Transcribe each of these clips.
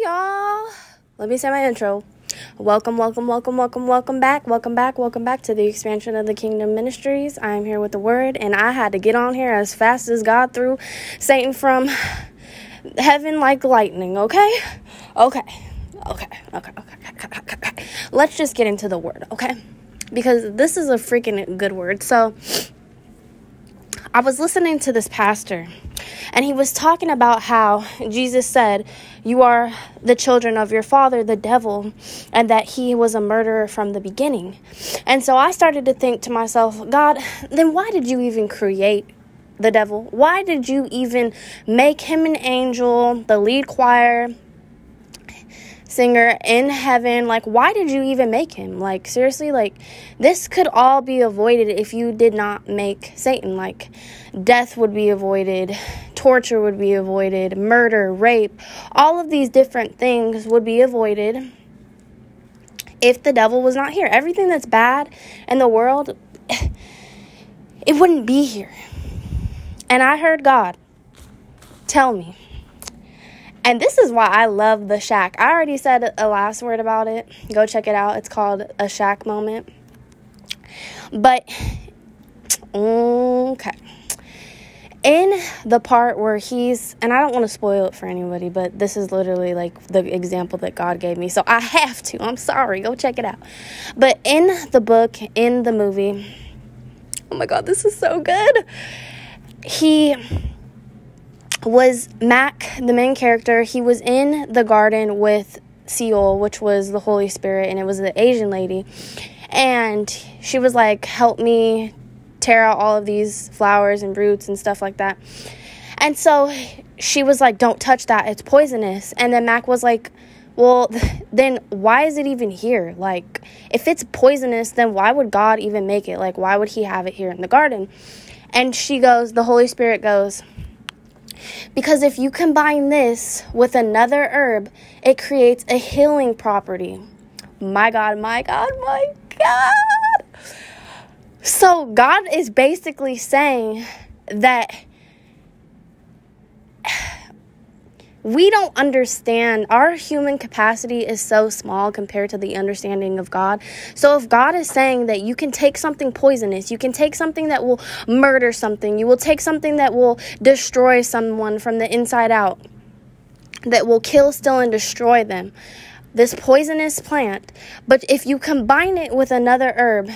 y'all. Let me say my intro. Welcome, welcome, welcome, welcome, welcome back, welcome back, welcome back to the expansion of the Kingdom Ministries. I am here with the word, and I had to get on here as fast as God threw Satan from heaven like lightning, okay? Okay, okay, okay, okay, okay. Let's just get into the word, okay? Because this is a freaking good word. So, I was listening to this pastor and he was talking about how Jesus said, You are the children of your father, the devil, and that he was a murderer from the beginning. And so I started to think to myself, God, then why did you even create the devil? Why did you even make him an angel, the lead choir? Singer in heaven. Like, why did you even make him? Like, seriously, like, this could all be avoided if you did not make Satan. Like, death would be avoided, torture would be avoided, murder, rape, all of these different things would be avoided if the devil was not here. Everything that's bad in the world, it wouldn't be here. And I heard God tell me and this is why I love the shack. I already said a last word about it. Go check it out. It's called a shack moment. But okay. In the part where he's and I don't want to spoil it for anybody, but this is literally like the example that God gave me. So I have to. I'm sorry. Go check it out. But in the book, in the movie, oh my god, this is so good. He was Mack, the main character. He was in the garden with Sarayu, which was the Holy Spirit, and it was the Asian lady. And she was like, Help me tear out all of these flowers and roots and stuff like that. And so she was like, Don't touch that, it's poisonous. And then Mack was like, well, then why is it even here? Like, if it's poisonous, then why would God even make it? Like, why would He have it here in the garden? And she goes, the Holy Spirit goes, because if you combine this with another herb, it creates a healing property. My God, my God, my God. So, God is basically saying that we don't understand our human capacity is so small compared to the understanding of God. So if God is saying that you can take something poisonous, you can take something that will murder something, you will take something that will destroy someone from the inside out, that will kill, steal, and destroy them. This poisonous plant, but if you combine it with another herb,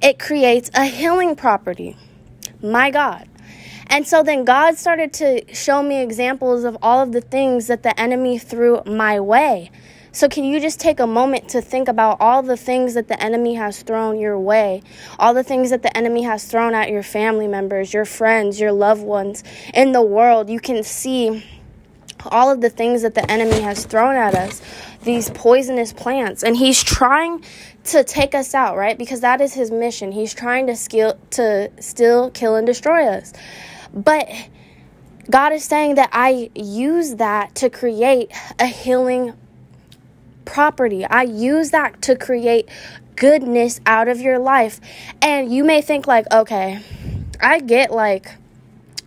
it creates a healing property. My God. And so then God started to show me examples of all of the things that the enemy threw my way. So, can you just take a moment to think about all the things that the enemy has thrown your way? All the things that the enemy has thrown at your family members, your friends, your loved ones in the world. You can see all of the things that the enemy has thrown at us, these poisonous plants. And he's trying to take us out, right? Because that is his mission. He's trying to skill to still kill and destroy us. But God is saying that I use that to create a healing property. I use that to create goodness out of your life. And you may think, like, okay, I get like,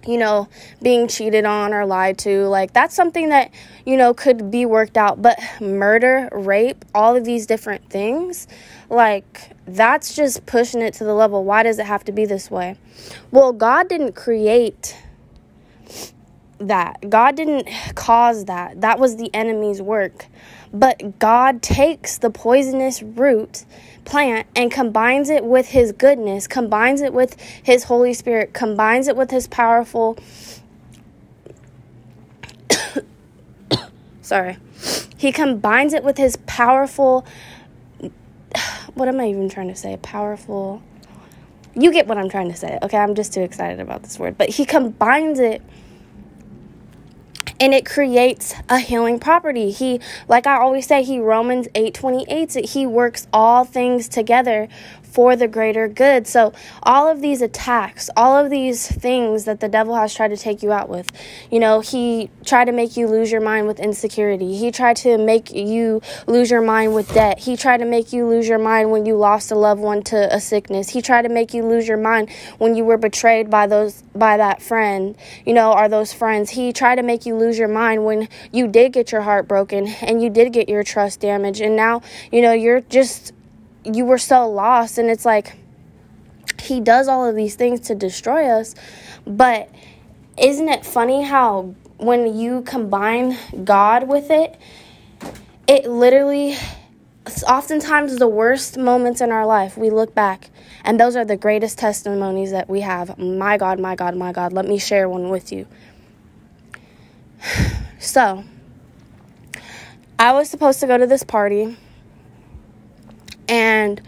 you know, being cheated on or lied to. Like, that's something that, you know, could be worked out. But murder, rape, all of these different things, like, that's just pushing it to the level. Why does it have to be this way? Well, God didn't create that. God didn't cause that. That was the enemy's work. But God takes the poisonous root plant and combines it with his goodness, combines it with his Holy Spirit, combines it with his powerful Sorry. He combines it with his powerful what am I even trying to say? Powerful. You get what I'm trying to say. Okay, I'm just too excited about this word. But he combines it and it creates a healing property. He like I always say he Romans 8:28 he works all things together for the greater good. So, all of these attacks, all of these things that the devil has tried to take you out with, you know, he tried to make you lose your mind with insecurity. He tried to make you lose your mind with debt. He tried to make you lose your mind when you lost a loved one to a sickness. He tried to make you lose your mind when you were betrayed by those by that friend, you know, or those friends. He tried to make you lose your mind when you did get your heart broken and you did get your trust damaged and now, you know, you're just you were so lost and it's like he does all of these things to destroy us but isn't it funny how when you combine god with it it literally oftentimes the worst moments in our life we look back and those are the greatest testimonies that we have. My god my god my god let me share one with you. So i was supposed to go to this party and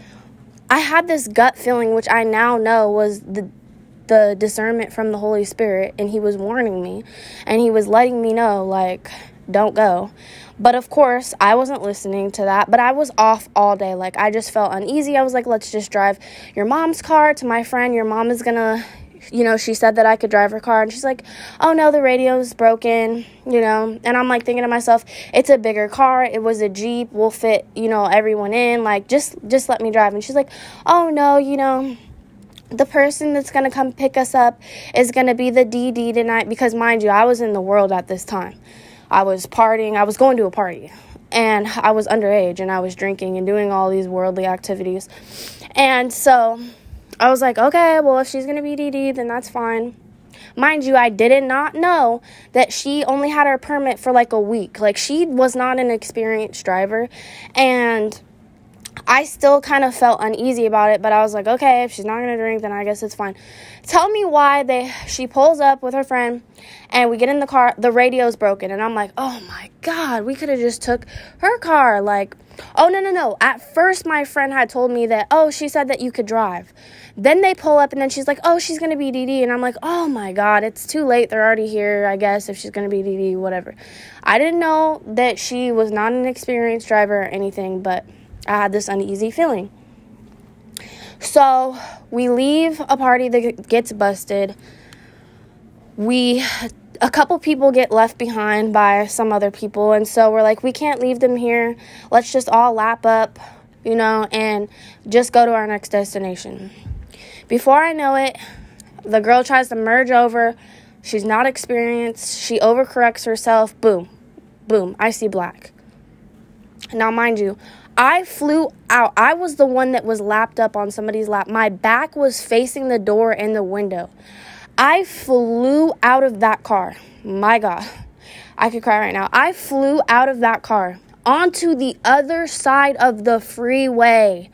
I had this gut feeling, which I now know was the the discernment from the Holy Spirit, and He was warning me, and He was letting me know, like, don't go. But of course, I wasn't listening to that. But I was off all day. Like, I just felt uneasy. I was like, let's just drive your mom's car to my friend. Your mom is gonna you know, she said that I could drive her car, and she's like, "Oh no, the radio's broken," you know. And I'm like thinking to myself, "It's a bigger car. It was a Jeep. We'll fit, you know, everyone in. Like, just just let me drive." And she's like, "Oh no, you know." The person that's gonna come pick us up is gonna be the DD tonight because, mind you, I was in the world at this time. I was partying, I was going to a party, and I was underage and I was drinking and doing all these worldly activities. And so I was like, okay, well, if she's going to be DD, then that's fine. Mind you, I did not know that she only had her permit for like a week. Like, she was not an experienced driver. And I still kind of felt uneasy about it, but I was like, okay, if she's not gonna drink, then I guess it's fine. Tell me why they she pulls up with her friend and we get in the car, the radio's broken, and I'm like, oh my god, we could have just took her car. Like, oh no no no. At first my friend had told me that, oh, she said that you could drive. Then they pull up and then she's like, oh, she's gonna be DD, and I'm like, oh my god, it's too late. They're already here, I guess, if she's gonna be DD, whatever. I didn't know that she was not an experienced driver or anything, but I had this uneasy feeling. So we leave a party that gets busted. We a couple people get left behind by some other people and so we're like we can't leave them here. Let's just all lap up, you know, and just go to our next destination. Before I know it, the girl tries to merge over. She's not experienced. She overcorrects herself. Boom. Boom. I see black. Now, mind you, I flew out. I was the one that was lapped up on somebody's lap. My back was facing the door and the window. I flew out of that car. My God. I could cry right now. I flew out of that car onto the other side of the freeway.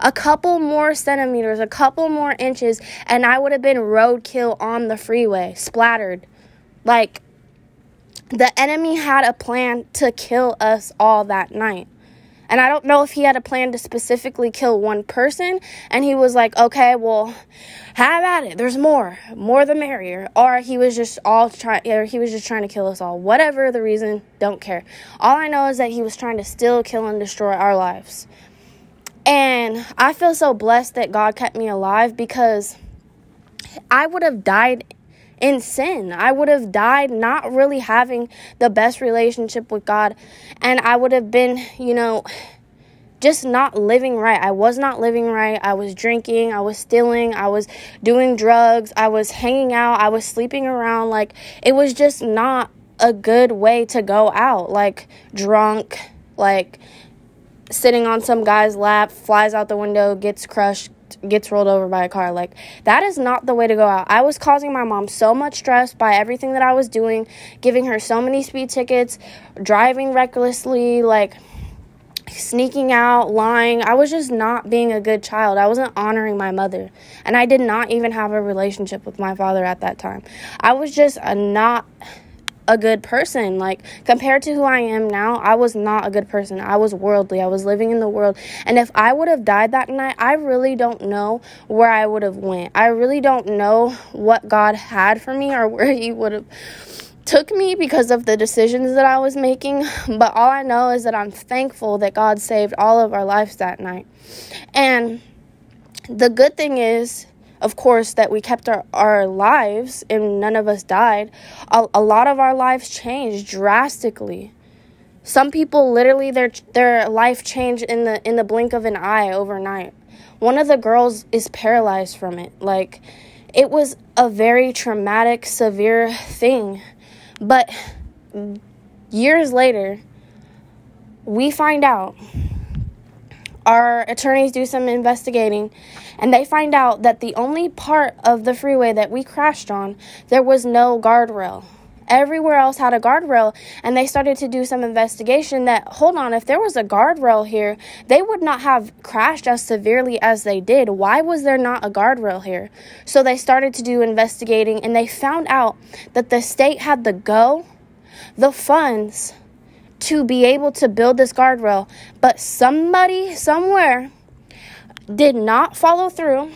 A couple more centimeters, a couple more inches, and I would have been roadkill on the freeway, splattered. Like, the enemy had a plan to kill us all that night. And I don't know if he had a plan to specifically kill one person and he was like, okay, well, have at it. There's more. More the merrier. Or he was just all trying, or he was just trying to kill us all. Whatever the reason, don't care. All I know is that he was trying to still kill and destroy our lives. And I feel so blessed that God kept me alive because I would have died in sin. I would have died not really having the best relationship with God. And I would have been, you know, just not living right. I was not living right. I was drinking, I was stealing, I was doing drugs, I was hanging out, I was sleeping around. Like, it was just not a good way to go out. Like, drunk, like, sitting on some guy's lap, flies out the window, gets crushed, gets rolled over by a car. Like, that is not the way to go out. I was causing my mom so much stress by everything that I was doing, giving her so many speed tickets, driving recklessly, like, sneaking out, lying. I was just not being a good child. I wasn't honoring my mother. And I did not even have a relationship with my father at that time. I was just a not a good person. Like, compared to who I am now, I was not a good person. I was worldly. I was living in the world. And if I would have died that night, I really don't know where I would have went. I really don't know what God had for me or where he would have took me because of the decisions that I was making. But all I know is that I'm thankful that God saved all of our lives that night. And the good thing is, of course, that we kept our, our lives and none of us died. A, a lot of our lives changed drastically. Some people literally their their life changed in the in the blink of an eye overnight. One of the girls is paralyzed from it. Like it was a very traumatic, severe thing. But years later, we find out our attorneys do some investigating and they find out that the only part of the freeway that we crashed on there was no guardrail. Everywhere else had a guardrail and they started to do some investigation that hold on if there was a guardrail here they would not have crashed as severely as they did. Why was there not a guardrail here? So they started to do investigating and they found out that the state had the go the funds to be able to build this guardrail, but somebody somewhere did not follow through.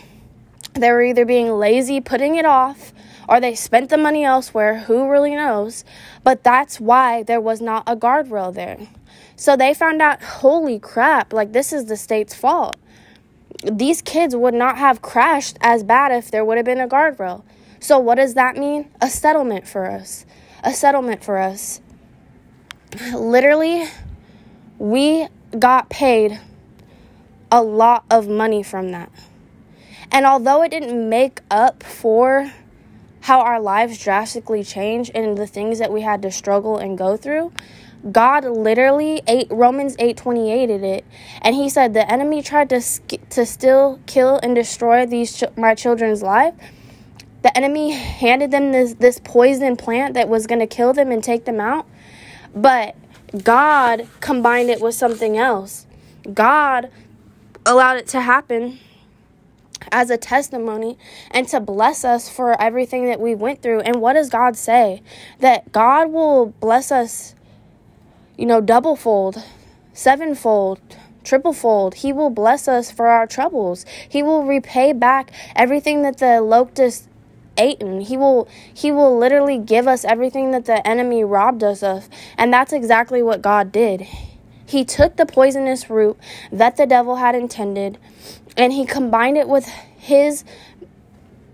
They were either being lazy, putting it off, or they spent the money elsewhere. Who really knows? But that's why there was not a guardrail there. So they found out, holy crap, like this is the state's fault. These kids would not have crashed as bad if there would have been a guardrail. So, what does that mean? A settlement for us. A settlement for us literally, we got paid a lot of money from that. And although it didn't make up for how our lives drastically changed and the things that we had to struggle and go through, God literally eight Romans 8:28 it and he said the enemy tried to to still kill and destroy these ch- my children's life. The enemy handed them this this poison plant that was going to kill them and take them out. But God combined it with something else. God allowed it to happen as a testimony and to bless us for everything that we went through. And what does God say? That God will bless us, you know, double fold, sevenfold, triple fold. He will bless us for our troubles. He will repay back everything that the locust eaten. He will he will literally give us everything that the enemy robbed us of. And that's exactly what God did. He took the poisonous root that the devil had intended and he combined it with his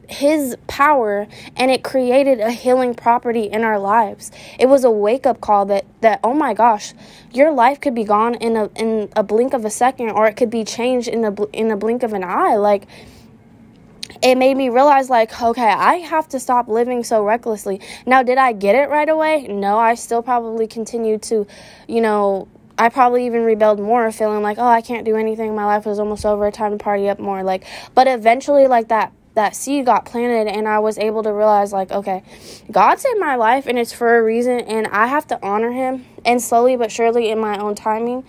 his power and it created a healing property in our lives. It was a wake up call that that oh my gosh, your life could be gone in a in a blink of a second or it could be changed in the in the blink of an eye like it made me realize like okay i have to stop living so recklessly. Now did i get it right away? No i still probably continued to you know i probably even rebelled more feeling like oh i can't do anything. My life was almost over. Time to party up more. Like but eventually like that that seed got planted and i was able to realize like okay God in my life and it's for a reason and i have to honor him. And slowly but surely in my own timing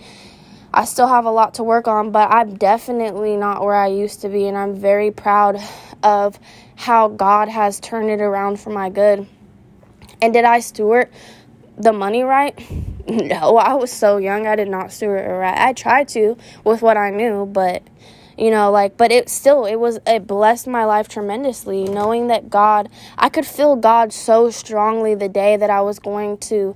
I still have a lot to work on, but I'm definitely not where I used to be, and I'm very proud of how God has turned it around for my good. And did I steward the money right? No, I was so young, I did not steward it right. I tried to with what I knew, but you know like but it still it was it blessed my life tremendously knowing that god i could feel god so strongly the day that i was going to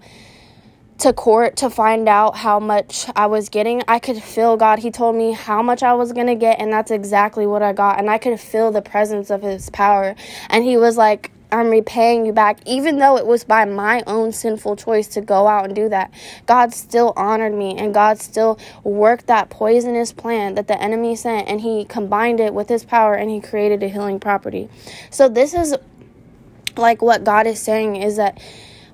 to court to find out how much I was getting. I could feel God. He told me how much I was going to get, and that's exactly what I got. And I could feel the presence of His power. And He was like, I'm repaying you back, even though it was by my own sinful choice to go out and do that. God still honored me, and God still worked that poisonous plan that the enemy sent, and He combined it with His power, and He created a healing property. So, this is like what God is saying is that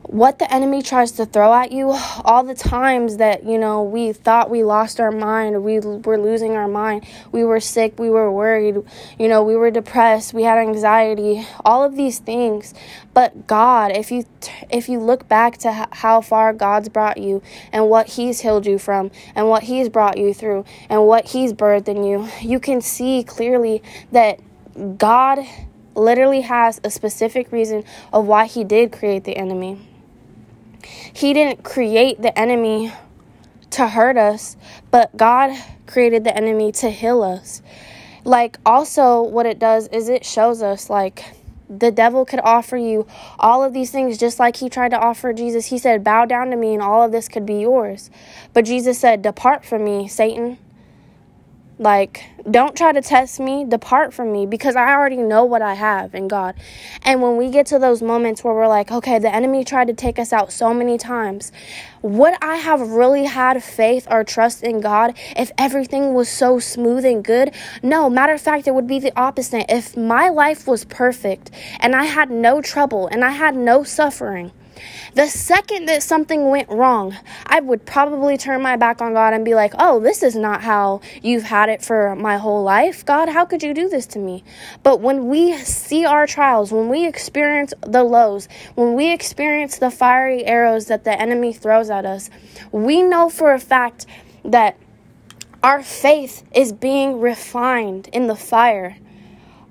what the enemy tries to throw at you all the times that you know we thought we lost our mind we were losing our mind we were sick we were worried you know we were depressed we had anxiety all of these things. But god if you if you look back to how far god's brought you and what he's healed you from and what he's brought you through and what he's birthed in you you can see clearly that god literally has a specific reason of why he did create the enemy he didn't create the enemy to hurt us, but God created the enemy to heal us. Like, also, what it does is it shows us, like, the devil could offer you all of these things just like he tried to offer Jesus. He said, Bow down to me, and all of this could be yours. But Jesus said, Depart from me, Satan. Like, don't try to test me, depart from me, because I already know what I have in God. And when we get to those moments where we're like, okay, the enemy tried to take us out so many times, would I have really had faith or trust in God if everything was so smooth and good? No, matter of fact, it would be the opposite. If my life was perfect and I had no trouble and I had no suffering, the second that something went wrong, I would probably turn my back on God and be like, oh, this is not how you've had it for my whole life. God, how could you do this to me? But when we see our trials, when we experience the lows, when we experience the fiery arrows that the enemy throws at us, we know for a fact that our faith is being refined in the fire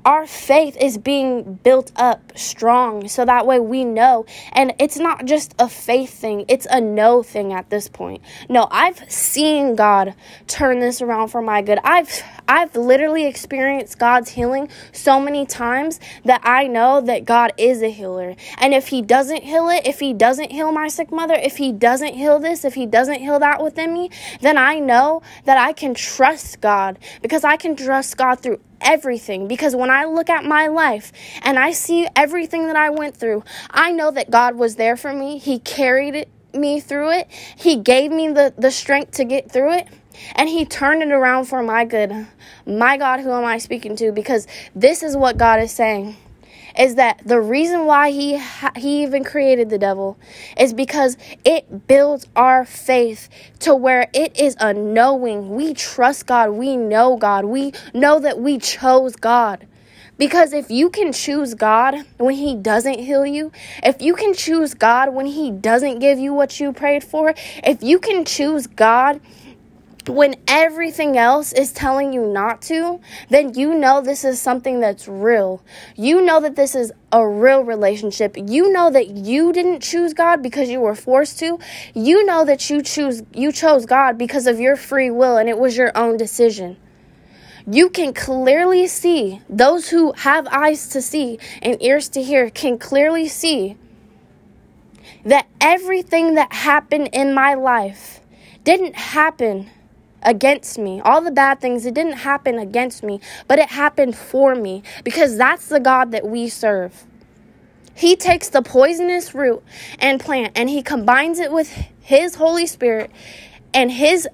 our faith is being built up strong so that way we know. And it's not just a faith thing it's a know thing at this point. No i've seen god turn this around for my good. I've i've literally experienced god's healing so many times that i know that god is a healer and if he doesn't heal it if he doesn't heal my sick mother if he doesn't heal this if he doesn't heal that within me then i know that i can trust god because i can trust god through everything because when I look at my life and I see everything that I went through, I know that God was there for me. He carried me through it. He gave me the, the strength to get through it. And he turned it around for my good. My God, who am I speaking to? Because this is what God is saying is that the reason why he ha- he even created the devil is because it builds our faith to where it is a knowing. We trust God, we know God, we know that we chose God. Because if you can choose God when He doesn't heal you, if you can choose God when He doesn't give you what you prayed for, if you can choose God when everything else is telling you not to, then you know this is something that's real. You know that this is a real relationship. You know that you didn't choose God because you were forced to. You know that you choose you chose God because of your free will and it was your own decision. You can clearly see those who have eyes to see and ears to hear can clearly see that everything that happened in my life didn't happen against me. All the bad things, it didn't happen against me, but it happened for me because that's the God that we serve. He takes the poisonous root and plant and he combines it with his Holy Spirit and his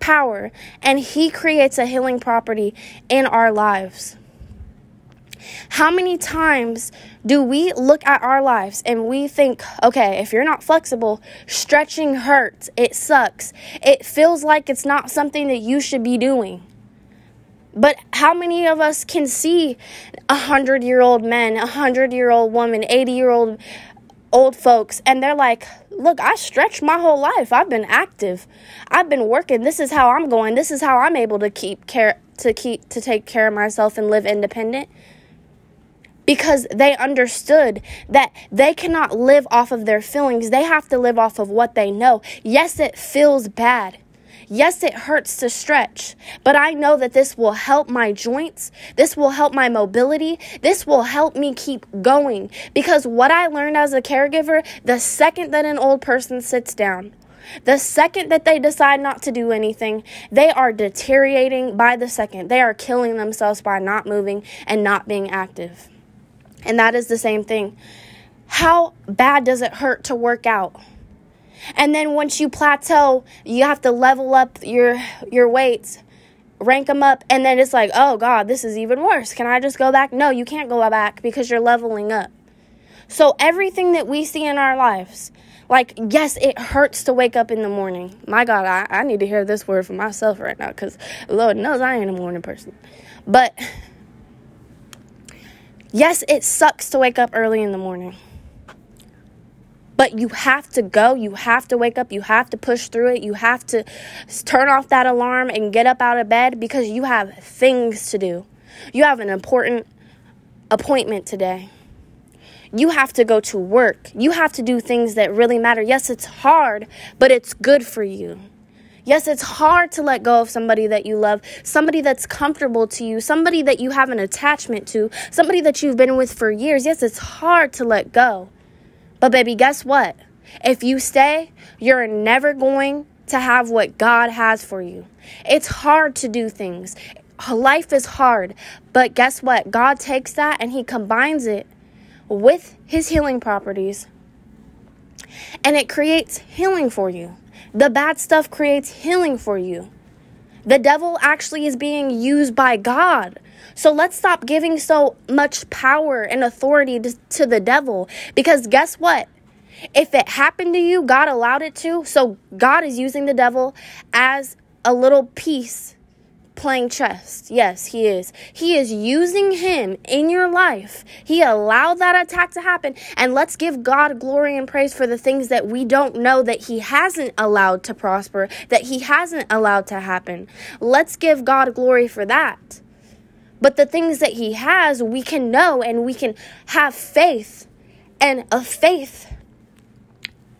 power and he creates a healing property in our lives. How many times do we look at our lives and we think, okay, if you're not flexible, stretching hurts, it sucks, it feels like it's not something that you should be doing? But how many of us can see a hundred year old men, a hundred year old woman, 80 year old old folks, and they're like, look, I stretched my whole life. I've been active. I've been working. This is how I'm going. This is how I'm able to keep care to keep to take care of myself and live independent because they understood that they cannot live off of their feelings. They have to live off of what they know. Yes, it feels bad. Yes, it hurts to stretch, but I know that this will help my joints. This will help my mobility. This will help me keep going because what I learned as a caregiver, the second that an old person sits down, the second that they decide not to do anything, they are deteriorating by the second. They are killing themselves by not moving and not being active. And that is the same thing. How bad does it hurt to work out? And then once you plateau, you have to level up your your weights, rank them up, and then it's like, "Oh god, this is even worse. Can I just go back?" No, you can't go back because you're leveling up. So everything that we see in our lives, like yes, it hurts to wake up in the morning. My god, I, I need to hear this word for myself right now cuz Lord knows I ain't a morning person. But Yes, it sucks to wake up early in the morning. But you have to go. You have to wake up. You have to push through it. You have to turn off that alarm and get up out of bed because you have things to do. You have an important appointment today. You have to go to work. You have to do things that really matter. Yes, it's hard, but it's good for you. Yes, it's hard to let go of somebody that you love, somebody that's comfortable to you, somebody that you have an attachment to, somebody that you've been with for years. Yes, it's hard to let go. But, baby, guess what? If you stay, you're never going to have what God has for you. It's hard to do things. Life is hard, but guess what? God takes that and He combines it with His healing properties and it creates healing for you. The bad stuff creates healing for you. The devil actually is being used by God. So let's stop giving so much power and authority to, to, the devil. Because guess what? If it happened to you, God allowed it to. So God is using the devil as a little piece playing chess. Yes, he is. He is using him in your life. He allowed that attack to happen. And let's give God glory and praise for the things that we don't know that he hasn't allowed to prosper, that he hasn't allowed to happen. Let's give God glory for that. But the things that he has, we can know and we can have faith. And a faith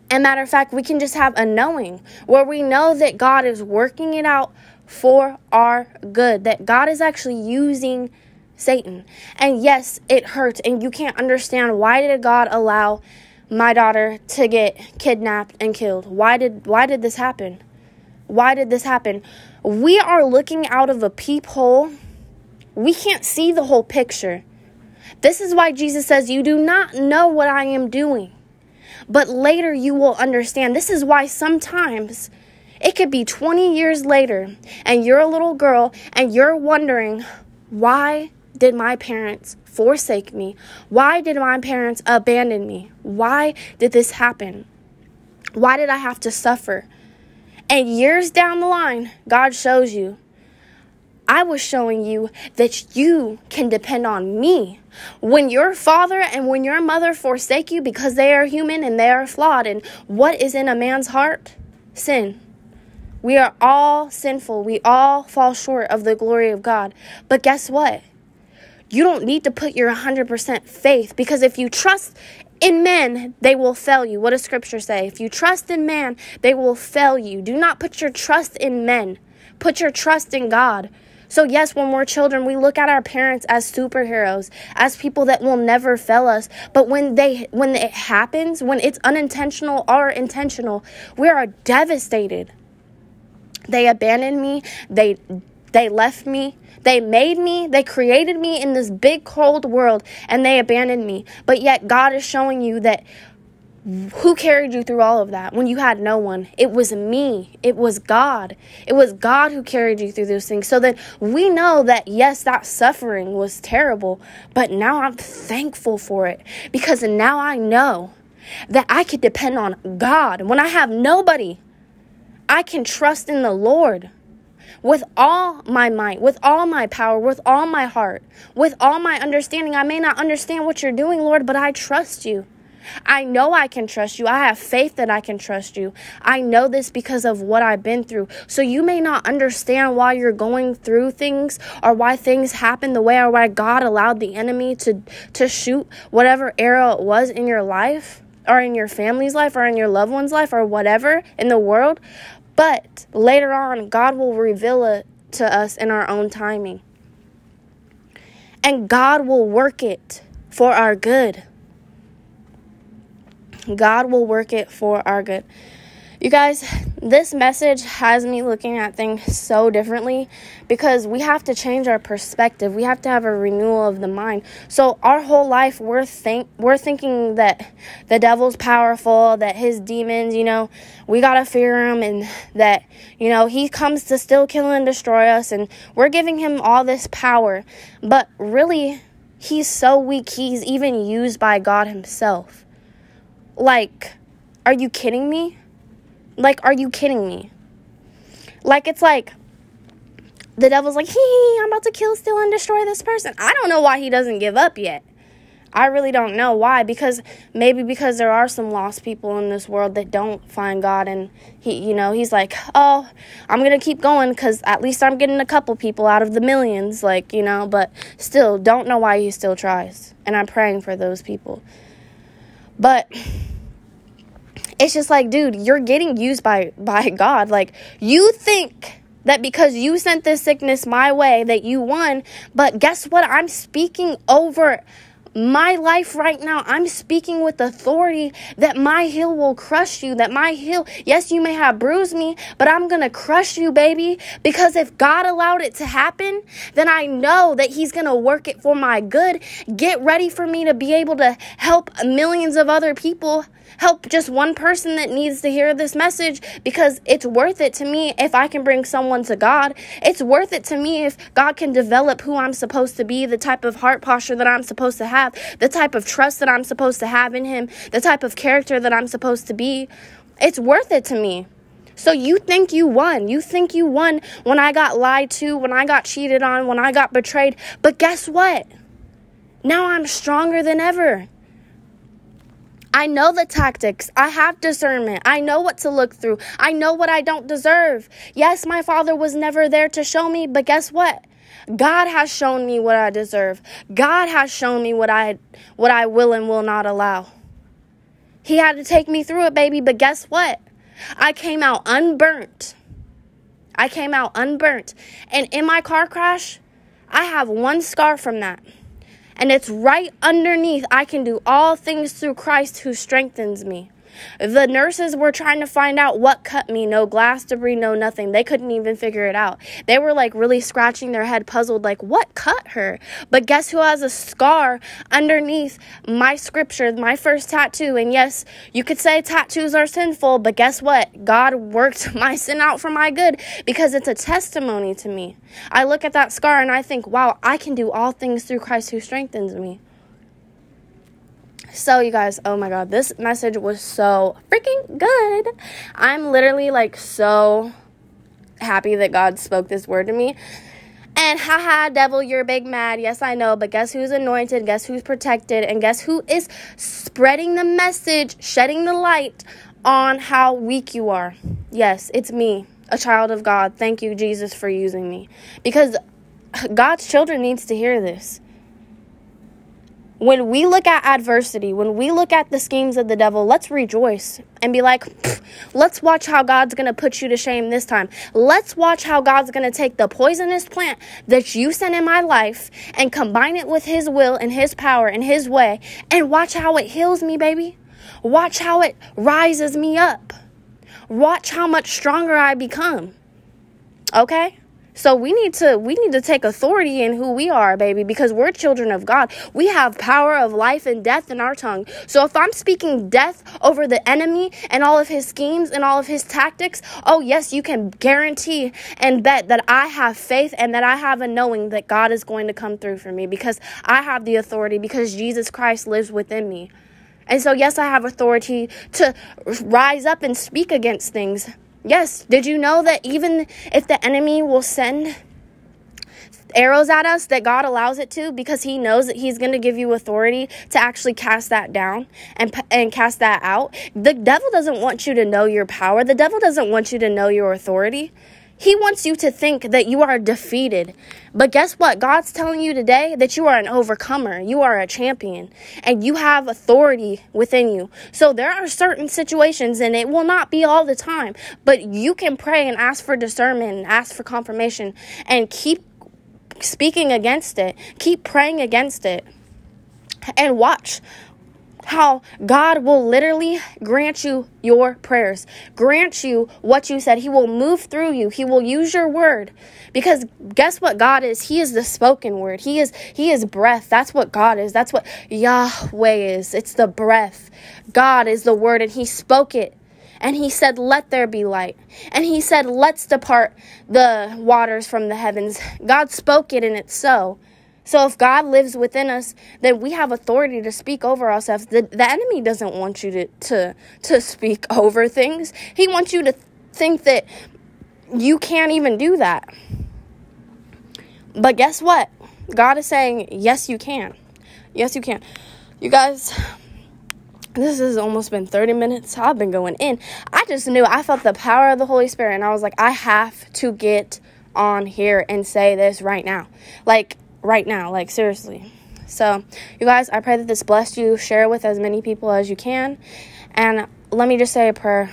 and matter of fact, we can just have a knowing where we know that God is working it out for our good, that God is actually using Satan. And yes, it hurts, and you can't understand why did God allow my daughter to get kidnapped and killed? Why did why did this happen? Why did this happen? We are looking out of a peephole. We can't see the whole picture. This is why Jesus says, You do not know what I am doing. But later you will understand. This is why sometimes it could be 20 years later, and you're a little girl and you're wondering, why did my parents forsake me? Why did my parents abandon me? Why did this happen? Why did I have to suffer? And years down the line, God shows you. I was showing you that you can depend on me. When your father and when your mother forsake you because they are human and they are flawed, and what is in a man's heart? Sin. We are all sinful. We all fall short of the glory of God. But guess what? You don't need to put your 100% faith because if you trust in men, they will fail you. What does scripture say? If you trust in man, they will fail you. Do not put your trust in men, put your trust in God. So, yes, when we're children, we look at our parents as superheroes, as people that will never fail us. But when they when it happens, when it's unintentional or intentional, we are devastated. They abandoned me. They they left me. They made me. They created me in this big cold world and they abandoned me. But yet God is showing you that who carried you through all of that when you had no one? It was me. It was God. It was God who carried you through those things. So that we know that, yes, that suffering was terrible, but now I'm thankful for it because now I know that I could depend on God when I have nobody. I can trust in the Lord with all my might, with all my power, with all my heart, with all my understanding. I may not understand what you're doing, Lord, but I trust you. I know I can trust you. I have faith that I can trust you. I know this because of what I've been through. So you may not understand why you're going through things or why things happen the way or why God allowed the enemy to to shoot whatever arrow it was in your life or in your family's life or in your loved one's life or whatever in the world. But later on, God will reveal it to us in our own timing. And God will work it for our good. God will work it for our good. You guys, this message has me looking at things so differently because we have to change our perspective. We have to have a renewal of the mind. So our whole life we're think we're thinking that the devil's powerful, that his demons, you know, we got to fear him and that, you know, he comes to still kill and destroy us and we're giving him all this power. But really he's so weak. He's even used by God himself. Like, are you kidding me? Like, are you kidding me? Like, it's like the devil's like, hee, I'm about to kill, steal, and destroy this person. I don't know why he doesn't give up yet. I really don't know why. Because maybe because there are some lost people in this world that don't find God, and he, you know, he's like, oh, I'm gonna keep going because at least I'm getting a couple people out of the millions, like you know. But still, don't know why he still tries, and I'm praying for those people. But it's just like, dude, you're getting used by by God. Like you think that because you sent this sickness my way that you won, but guess what? I'm speaking over my life right now, I'm speaking with authority that my heel will crush you, that my heel, yes, you may have bruised me, but I'm to crush you, baby. Because if God allowed it to happen, then I know that He's to work it for my good. Get ready for me to be able to help millions of other people help just one person that needs to hear this message because it's worth it to me if I can bring someone to God. It's worth it to me if God can develop who I'm supposed to be, the type of heart posture that I'm supposed to have, the type of trust that I'm supposed to have in Him, the type of character that I'm supposed to be. It's worth it to me. So you think you won. You think you won when I got lied to, when I got cheated on, when I got betrayed. But guess what? Now I'm stronger than ever. I know the tactics. I have discernment. I know what to look through. I know what I don't deserve. Yes, my father was never there to show me, but guess what? God has shown me what I deserve. God has shown me what I what I will and will not allow. He had to take me through it, baby, but guess what? I came out unburnt. I came out unburnt. And in my car crash, I have one scar from that and it's right underneath I can do all things through Christ who strengthens me. The nurses were trying to find out what cut me. No glass debris, no nothing. They couldn't even figure it out. They were like really scratching their head, puzzled, like, what cut her? But guess who has a scar underneath my scripture, my first tattoo? And yes, you could say tattoos are sinful, but guess what? God worked my sin out for my good because it's a testimony to me. I look at that scar and I think, wow, I can do all things through Christ who strengthens me. So, you guys, oh my god, this message was so freaking good. I'm literally like so happy that God spoke this word to me. And haha, devil, you're big mad. Yes, I know, but guess who's anointed? Guess who's protected? And guess who is spreading the message, shedding the light on how weak you are? Yes, it's me, a child of God. Thank you, Jesus, for using me. Because God's children needs to hear this when we look at adversity, when we look at the schemes of the devil, let's rejoice and be like, let's watch how God's going to put you to shame this time. Let's watch how God's going to take the poisonous plant that you sent in my life and combine it with His will and His power and His way and watch how it heals me, baby. Watch how it rises me up. Watch how much stronger I become. Okay? So we need to we need to take authority in who we are, baby, because we're children of God. We have power of life and death in our tongue. So if I'm speaking death over the enemy and all of his schemes and all of his tactics, oh yes, you can guarantee and bet that I have faith and that I have a knowing that God is going to come through for me because I have the authority because Jesus Christ lives within me. And so yes, I have authority to rise up and speak against things Yes, did you know that even if the enemy will send arrows at us that God allows it to because he knows that he's going to give you authority to actually cast that down and and cast that out. The devil doesn't want you to know your power. The devil doesn't want you to know your authority. He wants you to think that you are defeated. But guess what? God's telling you today that you are an overcomer. You are a champion and you have authority within you. So there are certain situations and it will not be all the time, but you can pray and ask for discernment and ask for confirmation and keep speaking against it. Keep praying against it. And watch how God will literally grant you your prayers, grant you what you said. He will move through you. He will use your word. Because guess what God is? He is the spoken word. He is he is breath. That's what God is. That's what Yahweh is. It's the breath. God is the word and he spoke it. And he said, Let there be light. And he said, Let's depart the waters from the heavens. God spoke it, and it's so. So if God lives within us, then we have authority to speak over ourselves. The, the enemy doesn't want you to, to, to speak over things. He wants you to think that you can't even do that. But guess what? God is saying, yes, you can. Yes, you can. You guys, this has almost been 30 minutes. I've been going in. I just knew I felt the power of the Holy Spirit, and I was like, I have to get on here and say this right now. Like, right now. Like, seriously. So, you guys, I pray that this blessed you. Share it with as many people as you can. And let me just say a prayer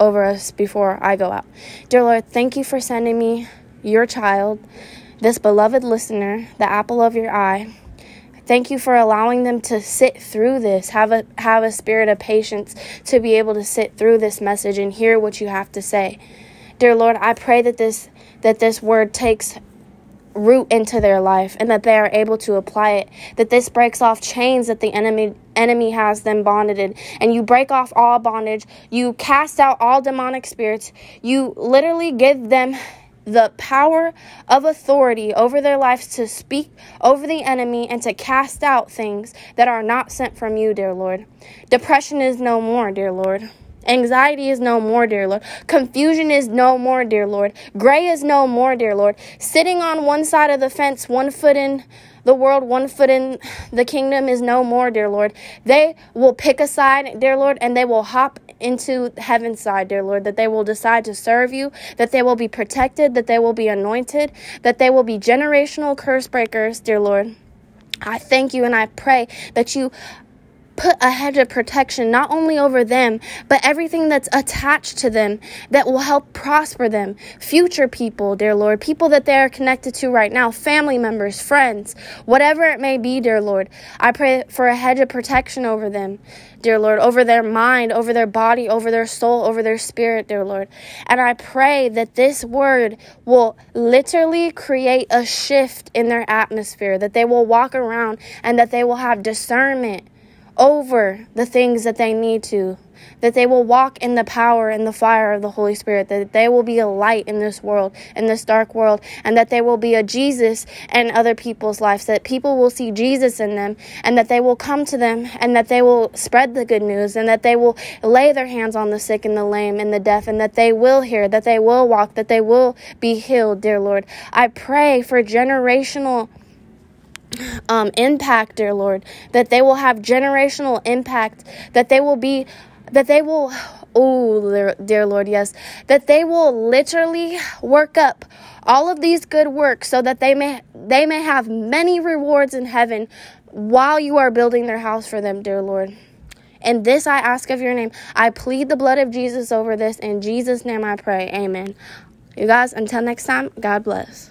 over us before I go out. Dear Lord, thank you for sending me your child, this beloved listener, the apple of your eye. Thank you for allowing them to sit through this, have a have a spirit of patience to be able to sit through this message and hear what you have to say. Dear Lord, I pray that this that this word takes root into their life and that they are able to apply it that this breaks off chains that the enemy enemy has them bonded in and you break off all bondage you cast out all demonic spirits you literally give them the power of authority over their lives to speak over the enemy and to cast out things that are not sent from you, dear Lord. Depression is no more, dear Lord. Anxiety is no more, dear Lord. Confusion is no more, dear Lord. Gray is no more, dear Lord. Sitting on one side of the fence, one foot in the world, one foot in the kingdom is no more, dear Lord. They will pick a side, dear Lord, and they will hop into heaven's side, dear Lord, that they will decide to serve you, that they will be protected, that they will be anointed, that they will be generational curse breakers, dear Lord. I thank you and I pray that you put a hedge of protection not only over them, but everything that's attached to them that will help prosper them. Future people, dear Lord, people that they are connected to right now, family members, friends, whatever it may be, dear Lord. I pray for a hedge of protection over them, dear Lord, over their mind, over their body, over their soul, over their spirit, dear Lord. And I pray that this word will literally create a shift in their atmosphere, that they will walk around and that they will have discernment over the things that they need to, that they will walk in the power and the fire of the Holy Spirit, that they will be a light in this world, in this dark world, and that they will be a Jesus in other people's lives, that people will see Jesus in them, and that they will come to them, and that they will spread the good news, and that they will lay their hands on the sick and the lame and the deaf, and that they will hear, that they will walk, that they will be healed, dear Lord. I pray for generational um, impact, dear Lord, that they will have generational impact, that they will be, that they will, oh, dear Lord, yes, that they will literally work up all of these good works so that they may they may have many rewards in heaven while you are building their house for them, dear Lord. And this I ask of your name. I plead the blood of Jesus over this. In Jesus' name I pray. Amen. You guys, until next time, God bless.